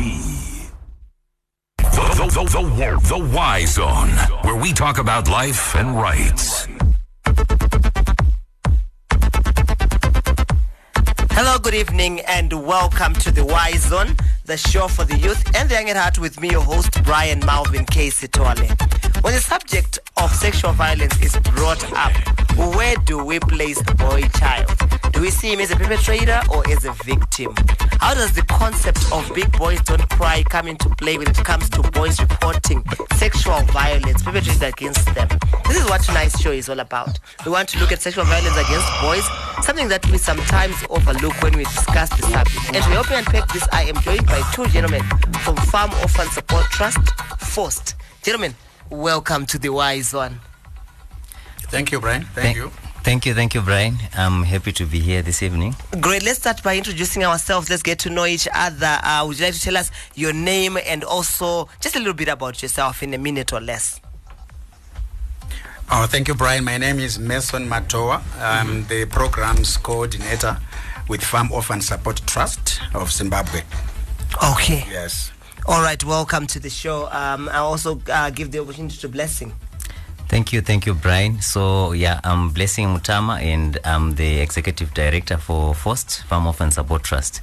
The, the, the, the, Y Zone, where we talk about life and rights. Hello, good evening, and welcome to the Y Zone, the show for the youth and the young at heart with me, your host, Brian Malvin K. Sitole. When the subject of sexual violence is brought up, where do we place the boy child? Do we see him as a perpetrator or as a victim? How does the concept of big boys don't cry come into play when it comes to boys reporting sexual violence perpetrated against them? This is what tonight's show is all about. We want to look at sexual violence against boys, something that we sometimes overlook when we discuss the subject. And to help me unpack this, I am joined by two gentlemen from Farm Orphan Support Trust, FOST. Gentlemen, welcome to the Y Zone. Thank you, Brian. Thank, you. Thank you, thank you, Brian. I'm happy to be here this evening. Great. Let's start by introducing ourselves. Let's get to know each other. Uh, would you like to tell us your name and also just a little bit about yourself in a minute or less? Oh, thank you, Brian. My name is Mason Matoa. I'm the programs coordinator with Farm Orphan Support Trust of Zimbabwe. Okay. Yes. All right. Welcome to the show. Um, I also uh, give the opportunity to Blessing. Thank you, thank you, Brian. So, yeah, I'm Blessing Mutama and I'm the executive director for FOST, Farm Orphan Support Trust.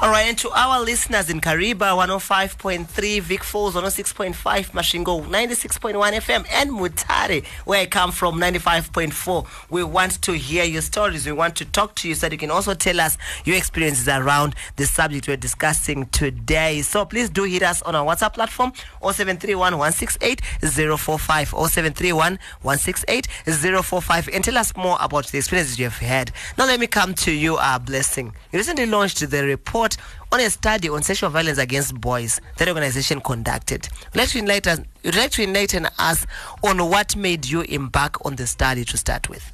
All right, and to our listeners in Kariba, 105.3, Vic Falls, 106.5, Masvingo, 96.1 FM, and Mutare, where I come from, 95.4. We want to hear your stories. We want to talk to you so that you can also tell us your experiences around the subject we're discussing today. So please do hit us on our WhatsApp platform, 0731 168 045, 0731 168 045, and tell us more about the experiences you have had. Now, let me come to you, our Blessing. You recently launched the report on a study on sexual violence against boys that organization conducted. To enlighten, to enlighten us on what made you embark on the study to start with.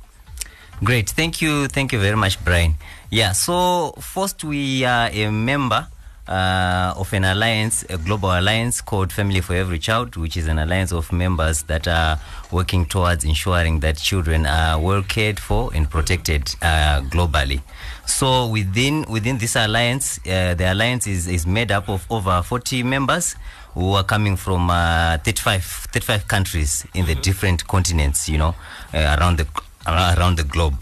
Great. Thank you. Thank you very much, Brian. Yeah, so first we are a member uh, of an alliance, a global alliance called Family for Every Child, which is an alliance of members that are working towards ensuring that children are well cared for and protected uh, globally. So within within this alliance, uh, the alliance is, is made up of over 40 members who are coming from uh, 35, 35 countries in the different continents, you know, uh, around the around the globe.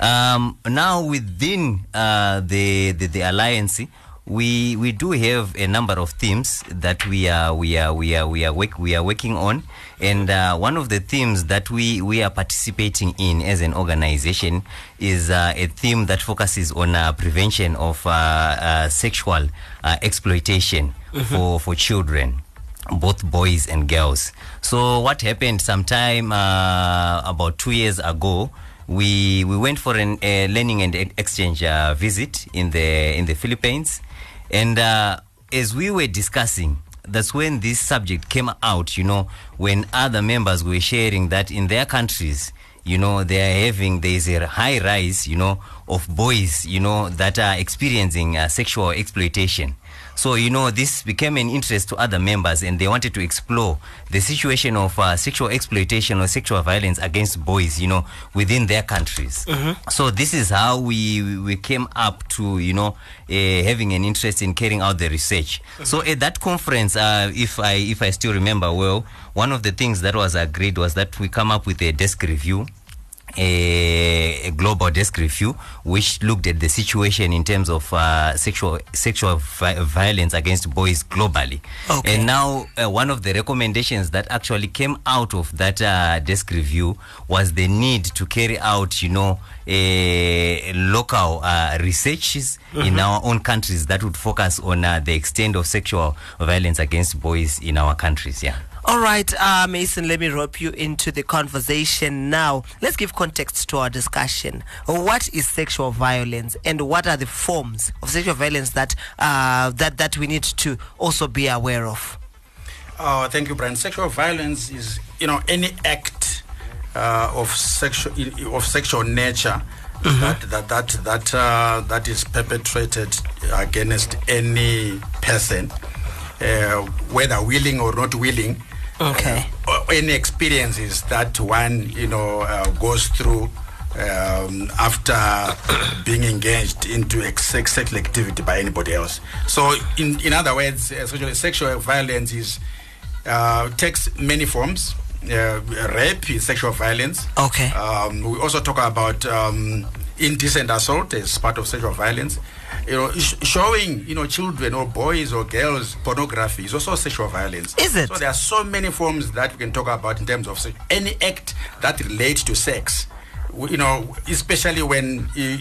Um, now within uh, the, the the alliance, we we do have a number of themes that we are we are we are we are work, we are working on and uh, one of the themes that we we are participating in as an organization is uh, a theme that focuses on uh, prevention of uh, uh, sexual uh, exploitation for for children both boys and girls. So what happened sometime uh, about 2 years ago we we went for a learning and exchange uh, visit in the in the Philippines. And uh, as we were discussing that's when this subject came out you know when other members were sharing that in their countries you know they are having there is a high rise you know of boys you know that are experiencing uh, sexual exploitation so you know this became an interest to other members and they wanted to explore the situation of uh, sexual exploitation or sexual violence against boys you know within their countries. So this is how we we came up to you know uh, having an interest in carrying out the research. So at that conference uh, if i if i still remember well one of the things that was agreed was that we come up with a desk review a, global desk review which looked at the situation in terms of uh, sexual sexual vi- violence against boys globally. Okay. And now uh, one of the recommendations that actually came out of that uh, desk review was the need to carry out, you know, a local uh, researches in our own countries that would focus on uh, the extent of sexual violence against boys in our countries. Yeah. All right, uh, Mason, let me rope you into the conversation now. Let's give context to our discussion. What is sexual violence and what are the forms of sexual violence that, uh, that, that we need to also be aware of? Oh, thank you, Brian. Sexual violence is, you know, any act uh, of sexual of sexual nature that that that that uh, that is perpetrated against any person, uh, whether willing or not willing. Okay. uh, any experiences that one, you know, uh, goes through um, after being engaged into ex- sex- sexual activity by anybody else. So, in, in other words, uh, sexual, sexual violence is uh, takes many forms. Uh, rape is sexual violence. Okay. Um, we also talk about um, indecent assault as part of sexual violence. You know, sh- showing you know children or boys or girls pornography is also sexual violence. Is it? So there are so many forms that we can talk about in terms of sex. any act that relates to sex. You know, especially when uh,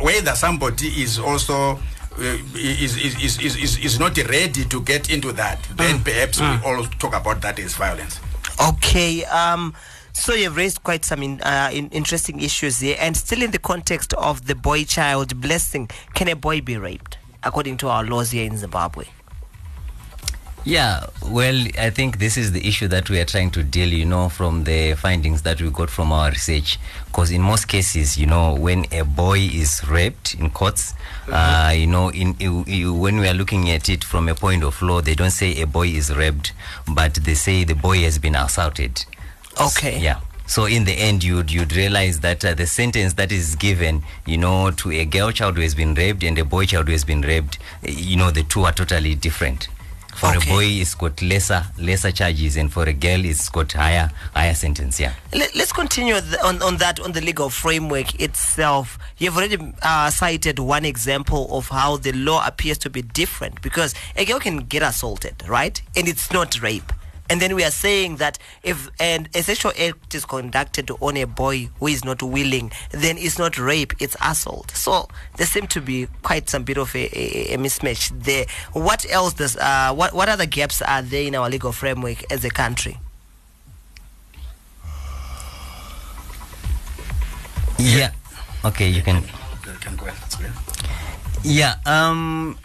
whether somebody is also. Uh, is, is, is, is, is, is not ready to get into that, then perhaps we all talk about that as violence. Okay. Um, so you've raised quite some in, uh, in interesting issues here, and still in the context of the boy-child blessing, can a boy be raped according to our laws here in Zimbabwe? Yeah, well, I think this is the issue that we are trying to deal, you know, from the findings that we got from our research. Because in most cases, you know, when a boy is raped in courts, uh, you know, in, you- you- when we are looking at it from a point of law, they don't say a boy is raped, but they say the boy has been assaulted. Okay. Yeah. So in the end, you'd you'd realize that uh, the sentence that is given, you know, to a girl child who has been raped and a boy child who has been raped, eh, you know, the two are totally different. For Okay. a boy, it's got lesser lesser charges, and for a girl, it's got higher higher sentence. Yeah. Let, us continue on, on that on the legal framework itself. You've already uh, cited one example of how the law appears to be different because a girl can get assaulted, right? And it's not rape. And then we are saying that if and a sexual act is conducted on a boy who is not willing, then it's not rape, it's assault. So there seem to be quite some bit of a, a, a mismatch there. What else does uh, what what other gaps are there in our legal framework as a country? Yeah. Okay, you can. Can go ahead. Yeah. Um.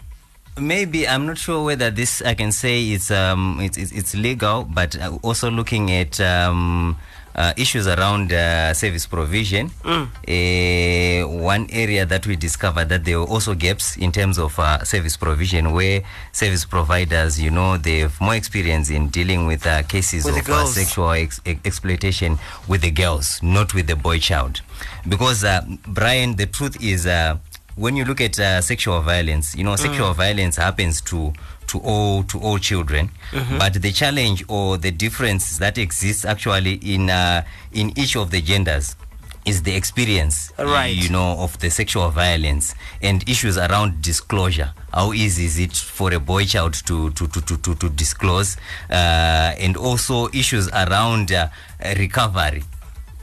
Maybe I'm not sure whether this I can say it's um it's it's, it's legal, but uh, also looking at um. Uh, issues around uh, service provision. Uh, one area that we discovered that there were also gaps in terms of uh, service provision, where service providers, you know, they have more experience in dealing with uh, cases With of uh, sexual ex- ex- exploitation with the girls, not with the boy child. Because, uh, Brian, the truth is, uh, when you look at uh, sexual violence, you know, sexual violence happens to to all to all children, but the challenge or the difference that exists actually in uh, in each of the genders is the experience Right. you know of the sexual violence and issues around disclosure. How easy is it for a boy child to to to to, to, to disclose uh, and also issues around uh,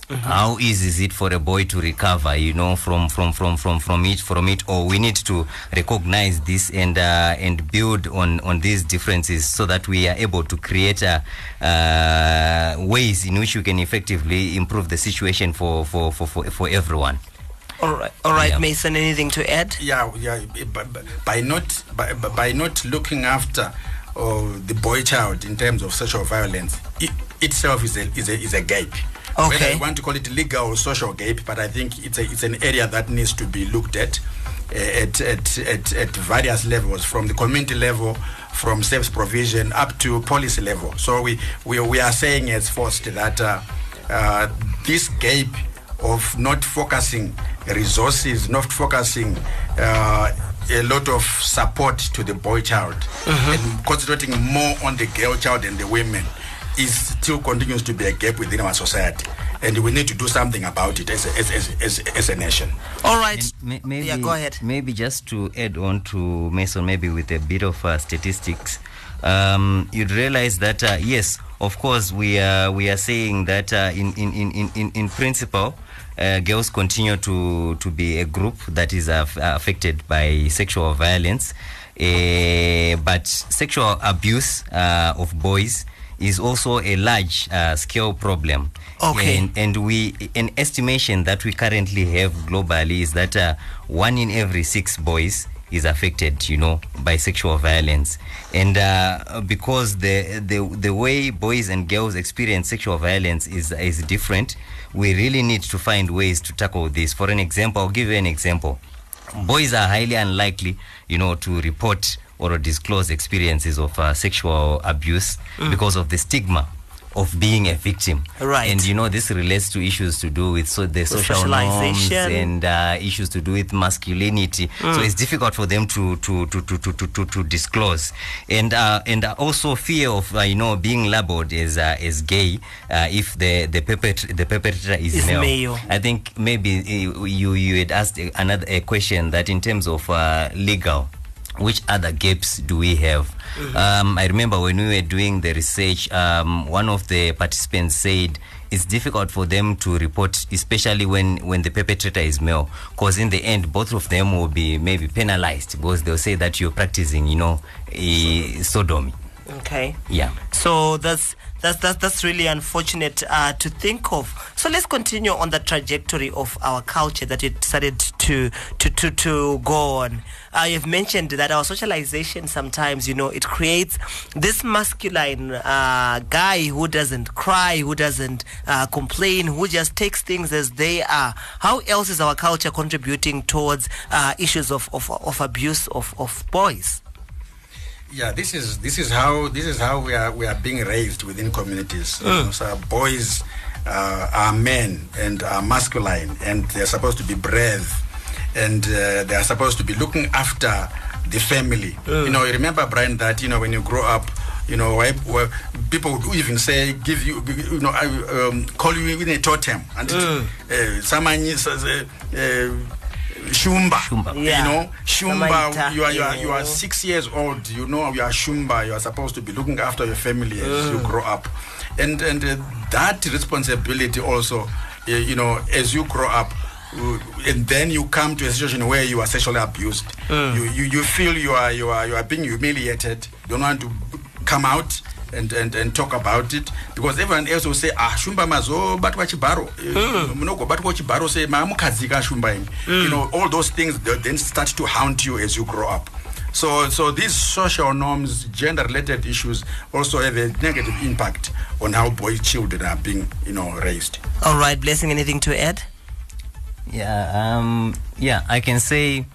recovery how easy is it for a boy to recover you know from from from from from it from it or we need to recognize this and uh, and build on on these differences so that we are able to create uh, uh, ways in which we can effectively improve the situation for for for for, for everyone All right, all right, Yeah. Mason. Anything to add? yeah, yeah. By, by not by, by not looking after uh, the boy child in terms of sexual violence, it itself is a is a, is a gap. Whether Okay. you want to call it legal or social gap, but I think it's a, it's an area that needs to be looked at uh, at, at, at at various levels, from the community level, from service provision up to policy level. So we we, we are saying as FOST that uh, uh, this gap of not focusing resources, not focusing uh, a lot of support to the boy child, and concentrating more on the girl child and the women, is still continues to be a gap within our society, and we need to do something about it as a, as, as, as, as a nation. All right. And maybe, yeah, go ahead. Maybe just to add on to Mason, maybe with a bit of uh, statistics, um, you'd realize that uh, yes, of course, we are we are saying that uh, in, in, in, in- in in principle. Uh, girls continue to, to be a group that is aff- affected by sexual violence, uh, but sexual abuse uh, of boys is also a large uh, scale problem. Okay. And and we an estimation that we currently have globally is that uh, one in every six boys is affected you know by sexual violence and uh, because the, the the way boys and girls experience sexual violence is is different we really need to find ways to tackle this for an example i'll give you an example boys are highly unlikely you know to report or disclose experiences of uh, sexual abuse because of the stigma of being a victim. Right. And you know, this relates to issues to do with so the social norms socialization. and uh, issues to do with masculinity. So it's difficult for them to to to to to, to, to, disclose, and uh, and also fear of uh, you know being labeled as uh, as gay uh, if the the perpet the perpetrator is, Is male. male. I think maybe you you had asked another a question that in terms of uh, legal which other gaps do we have? Um, I remember when we were doing the research, um, one of the participants said it's difficult for them to report, especially when, when the perpetrator is male, because in the end, both of them will be maybe penalized because they'll say that you're practicing, you know, eh, sodomy. Okay. Yeah. So that's that's that's, that's really unfortunate uh, to think of. So let's continue on the trajectory of our culture that it started to to to, to go on. Uh, you've mentioned that our socialization sometimes, you know, it creates this masculine uh, guy who doesn't cry, who doesn't uh, complain, who just takes things as they are. How else is our culture contributing towards uh, issues of, of, of abuse of, of boys? Yeah, this is this is how this is how we are we are being raised within communities. Know, so boys uh, are men and are masculine, and they're supposed to be brave, and uh, they are supposed to be looking after the family. You know, you remember Brian that you know when you grow up. You know, people would even say, give you, you know, I, um, call you in a totem, and uh, someone is, uh, uh, shumba, Shumba. Yeah. you know, shumba. You are, you are, you you are six years old. You know, you are shumba. You are supposed to be looking after your family as you grow up, and and uh, that responsibility also, uh, you know, as you grow up. uh, And then you come to a situation where you are sexually abused. You, you you feel you are you are you are being humiliated. You don't want to come out and, and, and talk about it because everyone else will say ah shumba mazo mazobatwa chibharo Eh, munogobatwa chibharo say maamukadzi kashumba imi you know all those things then start to haunt you as you grow up so so these social norms gender related issues also have a negative impact on how boy children are being you know raised All right, Blessing, anything to add? Yeah, um, yeah, I can say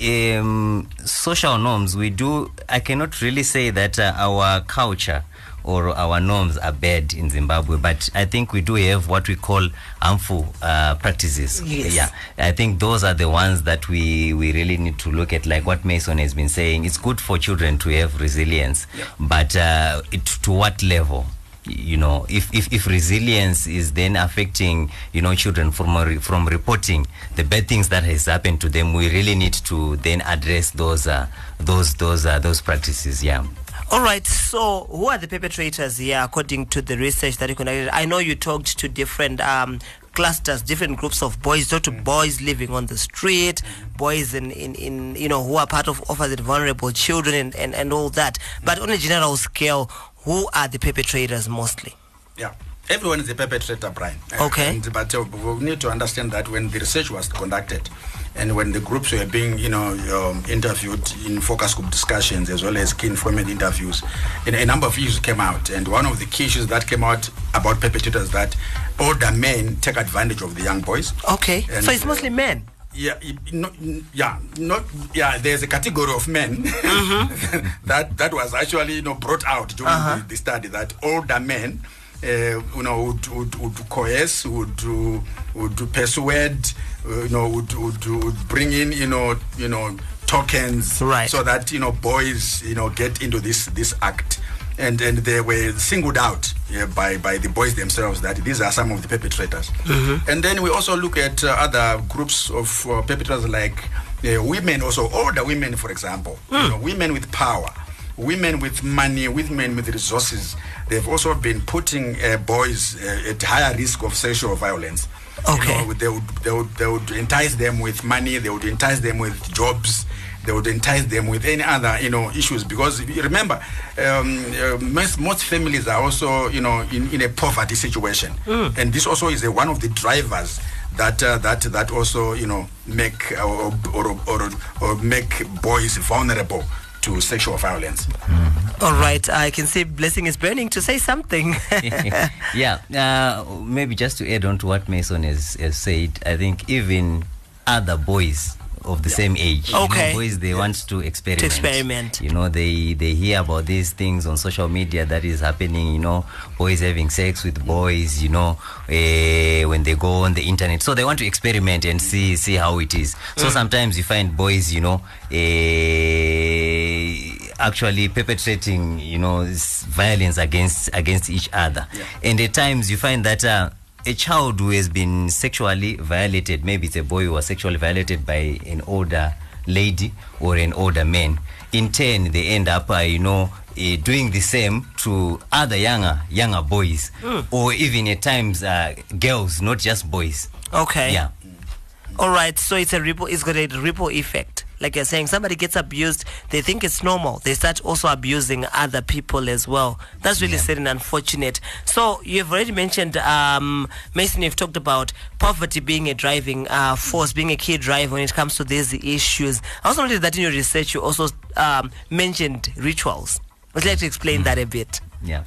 um, social norms. We do. I cannot really say that uh, our culture or our norms are bad in Zimbabwe, but I think we do have what we call harmful uh, practices. Yes. Yeah, I think those are the ones that we we really need to look at. Like what Mason has been saying, it's good for children to have resilience, but uh, it, to what level? you know if, if if resilience is then affecting you know children from re- from reporting the bad things that has happened to them we really need to then address those uh, those those uh, those practices yeah All right, so who are the perpetrators here according to the research that you conducted? I know you talked to different um, clusters, different groups of boys, not to boys living on the street, mm. boys in, in, in you know, who are part of offers and vulnerable children and, and, and all that. But mm. on a general scale, who are the perpetrators mostly? Yeah. Everyone is a perpetrator, Brian. Okay. And, but uh, we need to understand that when the research was conducted and when the groups were being, you know, um, interviewed in focus group discussions as well as key informant interviews, and a number of issues came out. And one of the key issues that came out about perpetrators that older men take advantage of the young boys. Okay, And, so it's uh, mostly men. Yeah, y- no, n- yeah, not yeah. There's a category of men that that was actually you know brought out during the, the study that older men, uh, you know, would, would, would coerce, would would persuade, uh, you know, would, would, would bring in you know you know tokens, Right. so that you know boys you know get into this this act. And, and they were singled out yeah, by, by the boys themselves that these are some of the perpetrators. And then we also look at uh, other groups of uh, perpetrators like uh, women, also older women, for example, you know, women with power, women with money, women with resources. They've also been putting uh, boys uh, at higher risk of sexual violence. Okay. You know, they would, they would they would entice them with money. They would entice them with jobs. They would entice them with any other you know issues because remember, um, uh, most, most families are also you know in, in a poverty situation, and this also is a, one of the drivers that uh, that that also you know make uh, or, or, or, or make boys vulnerable to sexual violence. All right, I can see Blessing is burning to say something. yeah, uh, maybe just to add on to what Mason has, has said, I think even other boys of the same age. You know, Okay. boys they want to experiment. To experiment. You know, they they hear about these things on social media that is happening. You know, boys having sex with boys. You know, eh, when they go on the internet, so they want to experiment and see see how it is. So sometimes you find boys, you know, eh, actually perpetrating, you know, violence against against each other. And at times you find that. Uh, a child who has been sexually violated, maybe it's a boy who was sexually violated by an older lady or an older man, in turn they end up, uh, you know, uh, doing the same to other younger younger boys, or even at times uh, girls, not just boys. Okay. Yeah. All right. So it's a ripple. It's got a ripple effect. Like you're saying, somebody gets abused, they think it's normal. They start also abusing other people as well. That's really sad and unfortunate. So you've already mentioned, um, Mason. You've talked about poverty being a driving uh, force, being a key driver when it comes to these issues. I also noticed that in your research you also um, mentioned rituals. Would you like to explain that a bit? Yeah.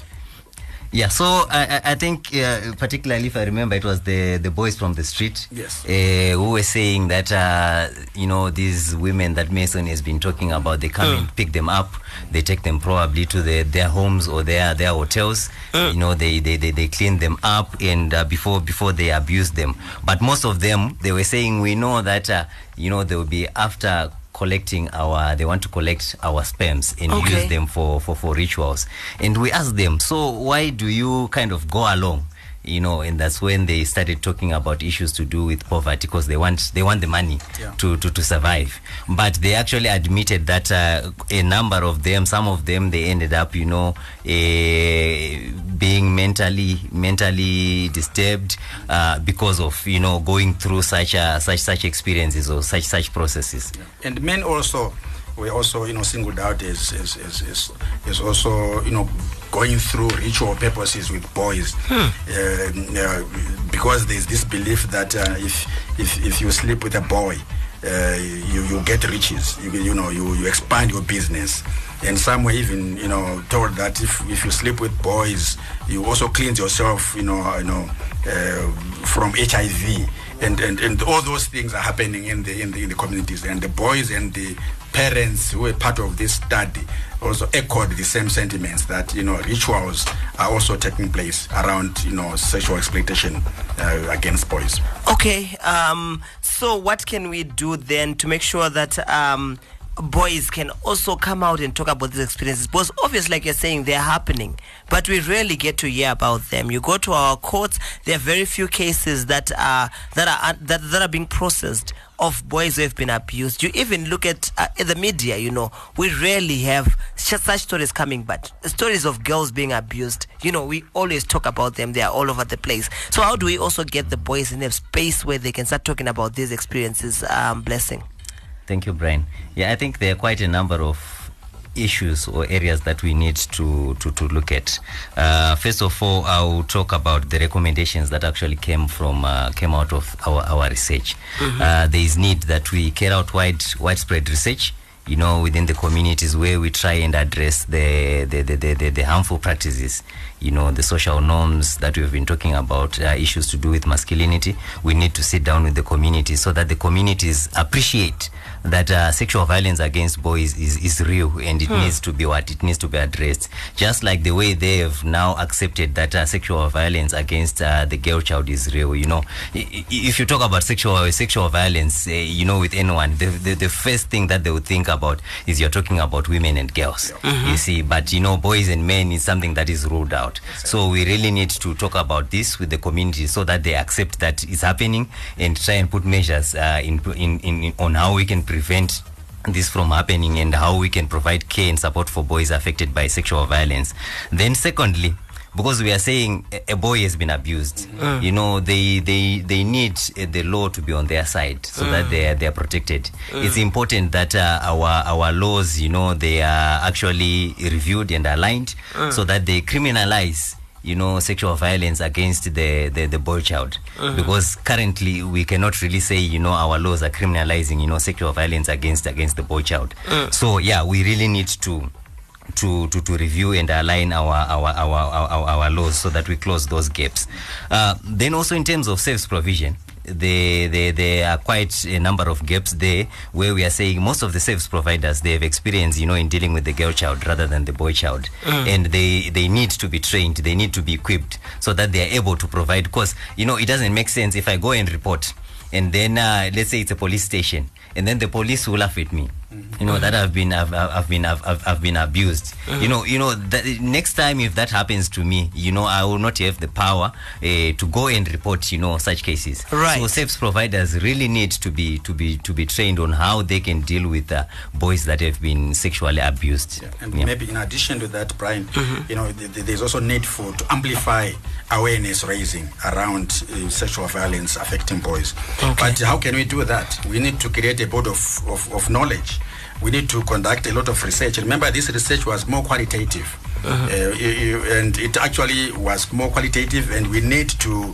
Yeah, so I, I think uh, particularly if I remember, it was the, the boys from the street Yes. uh, who were saying that uh, you know these women that Mason has been talking about, they come and pick them up, they take them probably to the, their homes or their their hotels. You know, they, they, they, they clean them up and uh, before before they abuse them. But most of them, they were saying we know that uh, you know they will be after collecting our they want to collect our sperms and Okay. use them for, for, for rituals. And we ask them, so why do you kind of go along? You know, and that's when they started talking about issues to do with poverty because they want they want the money Yeah. to, to, to survive. But they actually admitted that uh, a number of them, some of them, they ended up, you know, eh, being mentally mentally disturbed uh, because of you know going through such uh, such such experiences or such such processes. and men also were also you know singled out as as, as, as, as also you know going through ritual purposes with boys uh, uh, because there's this belief that uh, if, if if you sleep with a boy uh, you you get riches. You you know you, you expand your business. And some were even you know told that if if you sleep with boys you also cleanse yourself you know you know uh, from HIV and, and and all those things are happening in the in the in the communities. And the boys and the parents who were part of this study also echoed the same sentiments that you know rituals are also taking place around you know sexual exploitation uh, against boys. Okay, um, so what can we do then to make sure that um, boys can also come out and talk about these experiences? Because obviously, like you're saying, they're happening, but we rarely get to hear about them. You go to our courts, there are very few cases that are that are that, that are being processed of boys who have been abused. You even look at, uh, the media, you know, we rarely have such, such stories coming, but stories of girls being abused, you know, we always talk about them. They are all over the place. So how do we also get the boys in a space where they can start talking about these experiences? Um, blessing. Thank you, Brian. Yeah, I think there are quite a number of issues or areas that we need to, to, to look at. Uh, first of all, I'll talk about the recommendations that actually came from uh, came out of our, our research. Uh, there is need that we carry out wide widespread research you know, within the communities where we try and address the the, the, the, the, the harmful practices, you know, the social norms that we've been talking about, uh, issues to do with masculinity. We need to sit down with the communities so that the communities appreciate that uh, sexual violence against boys is, is real and it needs to be what it needs to be addressed. Just like the way they have now accepted that uh, sexual violence against uh, the girl child is real. You know, if you talk about sexual sexual violence, uh, you know, with anyone, the, the the first thing that they would think about is you're talking about women and girls. You see, but you know, boys and men is something that is ruled out. So we really need to talk about this with the community so that they accept that it's happening and try and put measures uh, in, in, in, in on how we can prevent this from happening and how we can provide care and support for boys affected by sexual violence. Then secondly, because we are saying a- boy has been abused, you know, they they they need uh, the law to be on their side so that they are they are protected. It's important that uh, our our laws, you know, they are actually reviewed and aligned so that they criminalize you know sexual violence against the the, the boy child. Because currently we cannot really say you know our laws are criminalizing you know sexual violence against against the boy child. So yeah we really need to to, to, to review and align our our, our, our, our, laws so that we close those gaps. Uh, then also in terms of service provision, there, there, there are quite a number of gaps there where we are saying most of the service providers they have experience, you know, in dealing with the girl child rather than the boy child, and they they need to be trained, they need to be equipped so that they are able to provide. Because you know, it doesn't make sense if I go and report, and then uh, let's say it's a police station, and then the police will laugh at me. You know that I've been I've, I've I've been I've, I've, I've been abused. You know you know that next time if that happens to me, you know I will not have the power uh, to go and report you know such cases. Right. So service providers really need to be to be to be trained on how they can deal with uh, boys that have been sexually abused. Yeah, and Yeah. maybe in addition to that, Brian, you know, th- th- there's also need for to amplify awareness raising around uh, sexual violence affecting boys. But how can we do that? We need to create a board of, of, of knowledge. We need to conduct a lot of research. Remember, this research was more qualitative. Uh, you- you- and it actually was more qualitative, and we need to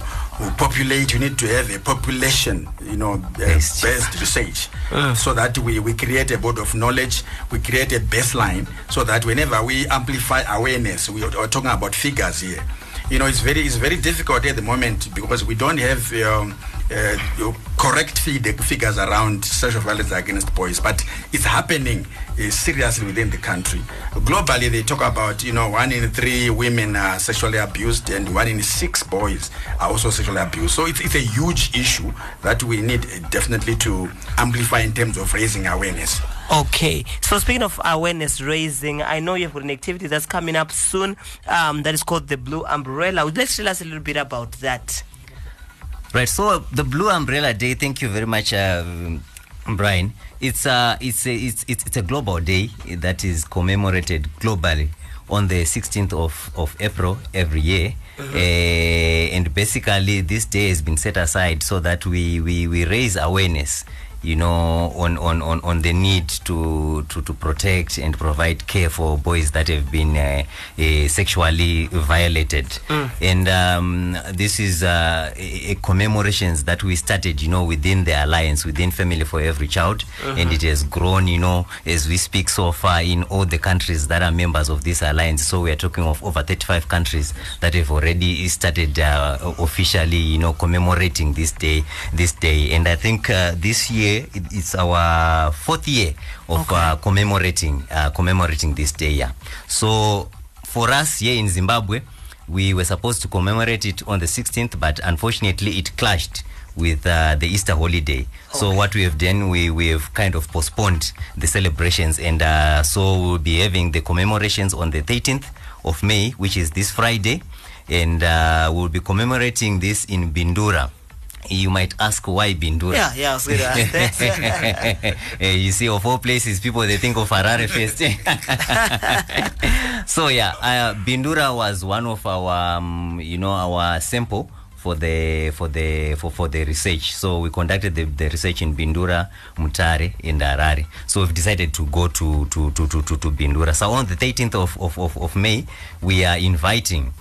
populate. We need to have a population, you know, uh, Based. research, so that we, we create a board of knowledge, we create a baseline, so that whenever we amplify awareness, we are, are talking about figures here. You know, it's very it's very difficult at the moment because we don't have um, uh, you- correct figures around sexual violence against boys, but it's happening uh, seriously within the country. Globally, they talk about you know one in three women are sexually abused and one in six boys are also sexually abused. So it's, it's a huge issue that we need uh, definitely to amplify in terms of raising awareness. Okay. So speaking of awareness raising, I know you've got an activity that's coming up soon um, that is called the Blue Umbrella. Would you tell us a little bit about that? Right. So uh, the Blue Umbrella Day. Thank you very much, uh, Brian. It's a it's a it's, it's it's a global day that is commemorated globally on the 16th of, of April every year. Uh, and basically, this day has been set aside so that we, we, we raise awareness you know, on, on, on, on the need to, to, to protect and provide care for boys that have been uh, uh, sexually violated. And um, this is uh, a, a commemorations that we started, you know, within the alliance, within Family for Every Child. And it has grown, you know, as we speak so far in all the countries that are members of this alliance. So we are talking of over 35 countries that have already started uh, officially, you know, commemorating this day, this day. And I think uh, this year it, it's our fourth year of uh, commemorating, uh, commemorating this day. Yeah. So for us here in Zimbabwe, we were supposed to commemorate it on the 16th, but unfortunately it clashed with uh, the Easter holiday. So what we have done, we, we have kind of postponed the celebrations, and uh, so we'll be having the commemorations on the 13th of May, which is this Friday, and uh, we'll be commemorating this in Bindura. You might ask why Bindura? Yeah, yeah, I was going to ask that. Eh, you see, of all places, people they think of Harare first. so yeah, uh, Bindura was one of our, um, you know, our sample for the for the for, for the research. So we conducted the, the research in Bindura, Mutare, and Harare. So we've decided to go to to to to, to, to Bindura. So on the 13th of, of, of, of May, we are inviting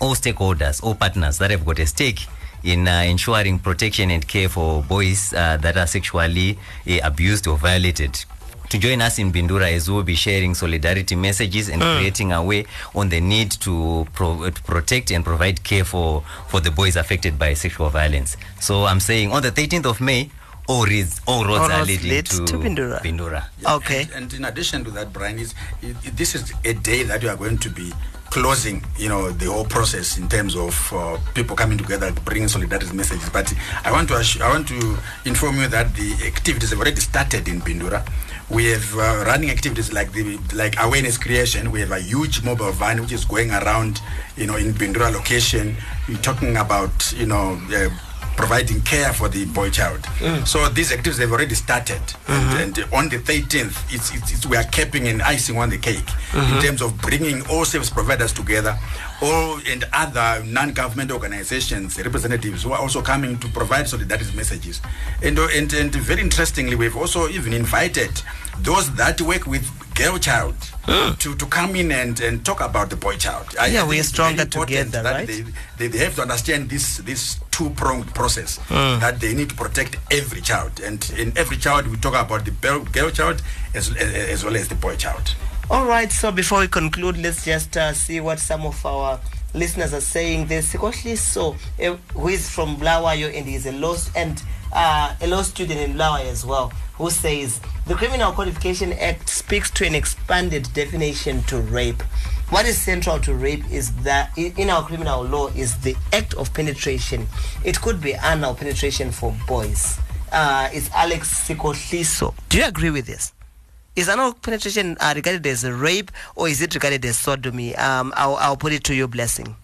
all stakeholders, all partners that have got a stake in uh, ensuring protection and care for boys uh, that are sexually uh, abused or violated. To join us in Bindura as we'll be sharing solidarity messages and creating a way on the need to, pro- to protect and provide care for, for the boys affected by sexual violence. So I'm saying on the 13th of May, all, roads all roads All are leading lead to, to Bindura. Bindura. Okay. And, and in addition to that, Brian, is it, it- this is a day that we are going to be closing, you know, the whole process in terms of uh, people coming together, bringing solidarity messages. But I want to assu- I want to inform you that the activities have already started in Bindura. We have uh, running activities like the like awareness creation. We have a huge mobile van which is going around, you know, in Bindura location. We're talking about, you know. Uh, providing care for the boy child. Mm. So these activities have already started, mm-hmm. and, and on the 13th, it's, it's, it's we are capping and icing on the cake in mm-hmm. terms of bringing all service providers together, all and other non-government organizations, representatives who are also coming to provide solidarity messages, and and and very interestingly, we've also even invited those that work with girl child to, to come in and, and talk about the boy child. I- Yeah, we are stronger together, right? They, they, they have to understand this this two pronged process that they need to protect every child, and in every child we talk about the girl, child as, as as well as the boy child. All right, so before we conclude, let's just uh, see what some of our listeners are saying there's Sikosliso, uh, who is from Bulawayo and he's a law and uh, a law student in Bulawayo as well, who says the Criminal Codification Act speaks to an expanded definition to rape. What is central to rape is that in our criminal law is the act of penetration. It could be anal penetration for boys. Uh, it's Alex Sikosliso. Do you agree with this? Is anal penetration uh, regarded as a rape or is it regarded as sodomy? Um, I'll, I'll put it to your blessing.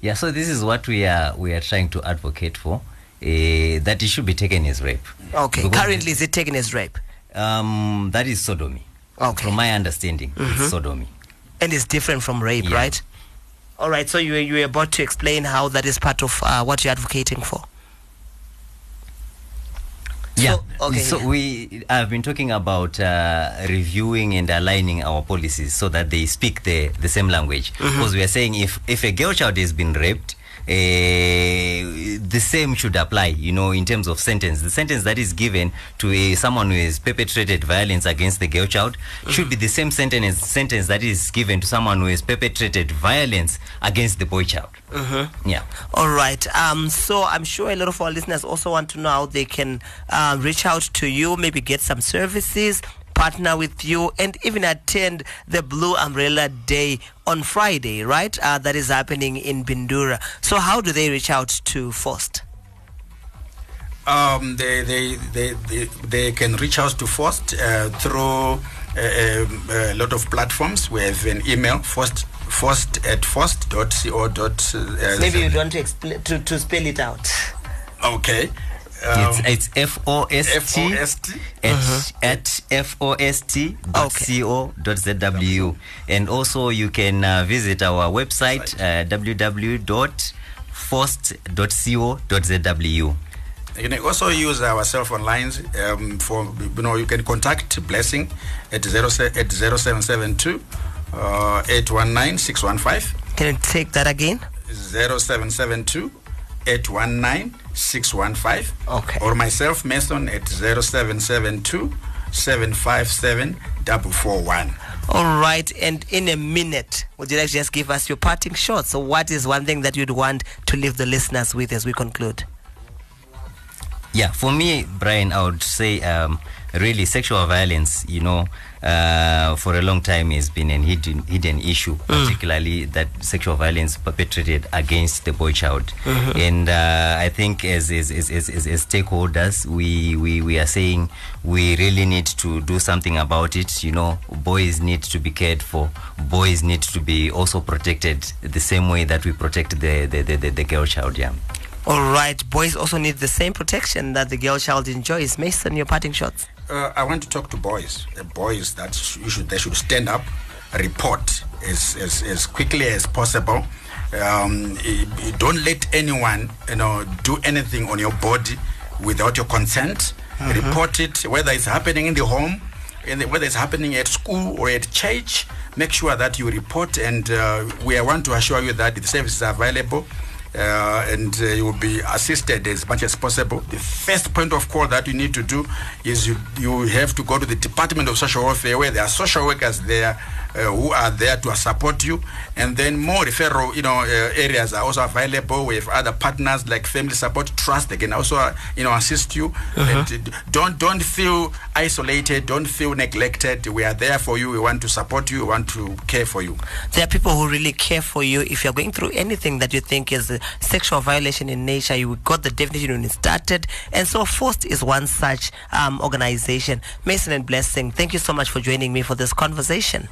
Yeah, so this is what we are we are trying to advocate for. Uh, that it should be taken as rape. Okay. Because Currently, is it taken as rape? Um, that is sodomy. Okay. From my understanding, it's sodomy. And it's different from rape, Yeah. right? All right. So you you were about to explain how that is part of uh, what you're advocating for. Yeah. So, okay. So we have been talking about uh, reviewing and aligning our policies so that they speak the, the same language. Mm-hmm. Because we are saying if if a girl child has been raped. Uh, the same should apply, you know, in terms of sentence. The sentence that is given to a, someone who has perpetrated violence against the girl child should be the same sentence sentence that is given to someone who has perpetrated violence against the boy child. Yeah. All right. Um, so I'm sure a lot of our listeners also want to know how they can uh, reach out to you, maybe get some services, partner with you, and even attend the Blue Umbrella Day on Friday, right? Uh, that is happening in Bindura. So how do they reach out to Fost? Um, they, they, they, they, they can reach out to Fost uh, through uh, um, a lot of platforms. We have an email, Fost, Fost at fost.co. dot, Uh, Maybe you want to, expl- to, to spell it out. Okay. Um, It's, it's F O S T F-O-S-T. at, at fost dot co dot zw and also you can uh, visit our website uh, www dot fost dot co dot zw You can also use our cell phone lines um, for, you know, you can contact Blessing at, zero se- at 0772 uh, 819 615. Can you take that again? 0772 819 615. Okay. Or myself, Mason, at 0772 757 441. All right, and in a minute, would you like to just give us your parting shot? So, what is one thing that you'd want to leave the listeners with as we conclude? Yeah, for me, Brian, I would say um, really sexual violence, you know, uh, for a long time has been an hidden, hidden issue, particularly that sexual violence perpetrated against the boy child. And uh, I think as, as, as, as, as, as stakeholders, we, we, we are saying we really need to do something about it. You know, boys need to be cared for, boys need to be also protected the same way that we protect the, the, the, the, the girl child, yeah. All right, boys also need the same protection that the girl child enjoys. Mason, your parting shots. Uh, I want to talk to boys. Uh, boys that sh- you should they should stand up, report as as, as quickly as possible. Um, don't let anyone you know do anything on your body without your consent. Report it whether it's happening in the home, in the, whether it's happening at school or at church. Make sure that you report, and uh, we want to assure you that the services are available uh, and uh, you will be assisted as much as possible. The first point of call that you need to do is you you have to go to the Department of Social Welfare where there are social workers there who are there to support you, and then more referral you know uh, areas are also available. We have other partners like Family Support Trust. They can also uh, you know assist you. And, uh, don't don't feel isolated. Don't feel neglected. We are there for you. We want to support you. We want to care for you. There are people who really care for you. If you're going through anything that you think is a sexual violation in nature, you got the definition when it started. And so FOST is one such um, organization. Mason and Blessing, thank you so much for joining me for this conversation.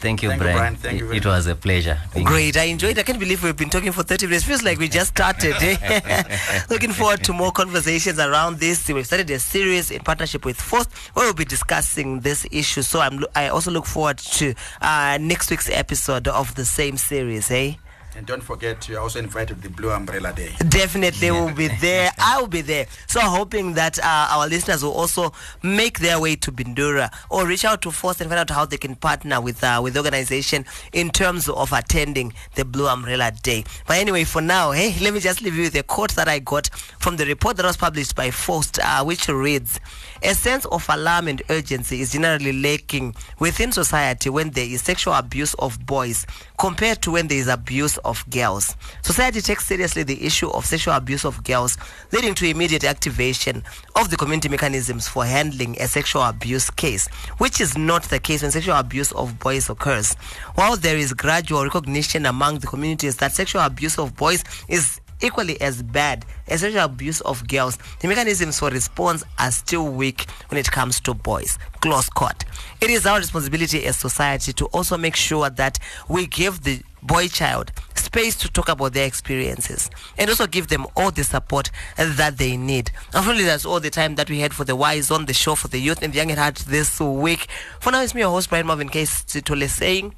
Thank you, Thank you, Brian. Brian. Thank you It- very it was a pleasure. being Great. I enjoyed it. I can't believe we've been talking for 30 minutes. Feels like we just started. eh? Looking forward to more conversations around this. We've started a series in partnership with FOST where we'll be discussing this issue. So I'm, I also look forward to uh, next week's episode of the same series. Eh? And don't forget, you're also invited to the Blue Umbrella Day. Definitely will be there. I will be there. So hoping that uh, our listeners will also make their way to Bindura or reach out to FOST and find out how they can partner with uh, with the organization in terms of attending the Blue Umbrella Day. But anyway, for now, hey, let me just leave you with a quote that I got from the report that was published by FOST, uh, which reads, "A sense of alarm and urgency is generally lacking within society when there is sexual abuse of boys, compared to when there is abuse of girls. Society takes seriously the issue of sexual abuse of girls, leading to immediate activation of the community mechanisms for handling a sexual abuse case, which is not the case when sexual abuse of boys occurs. While there is gradual recognition among the communities that sexual abuse of boys is equally as bad as sexual abuse of girls, the mechanisms for response are still weak when it comes to boys. Close quote. It is our responsibility as society to also make sure that we give the boy child space to talk about their experiences and also give them all the support that they need. Unfortunately, that's all the time that we had for the Y Zone the show for the youth and the young at heart this week. For now, it's me, your host, Brian Marvin Case Tole saying,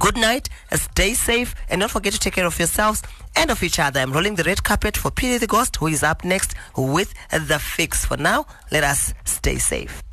Good night, stay safe, and don't forget to take care of yourselves and of each other. I'm rolling the red carpet for Peter the Ghost, who is up next with the fix. For now, let us stay safe.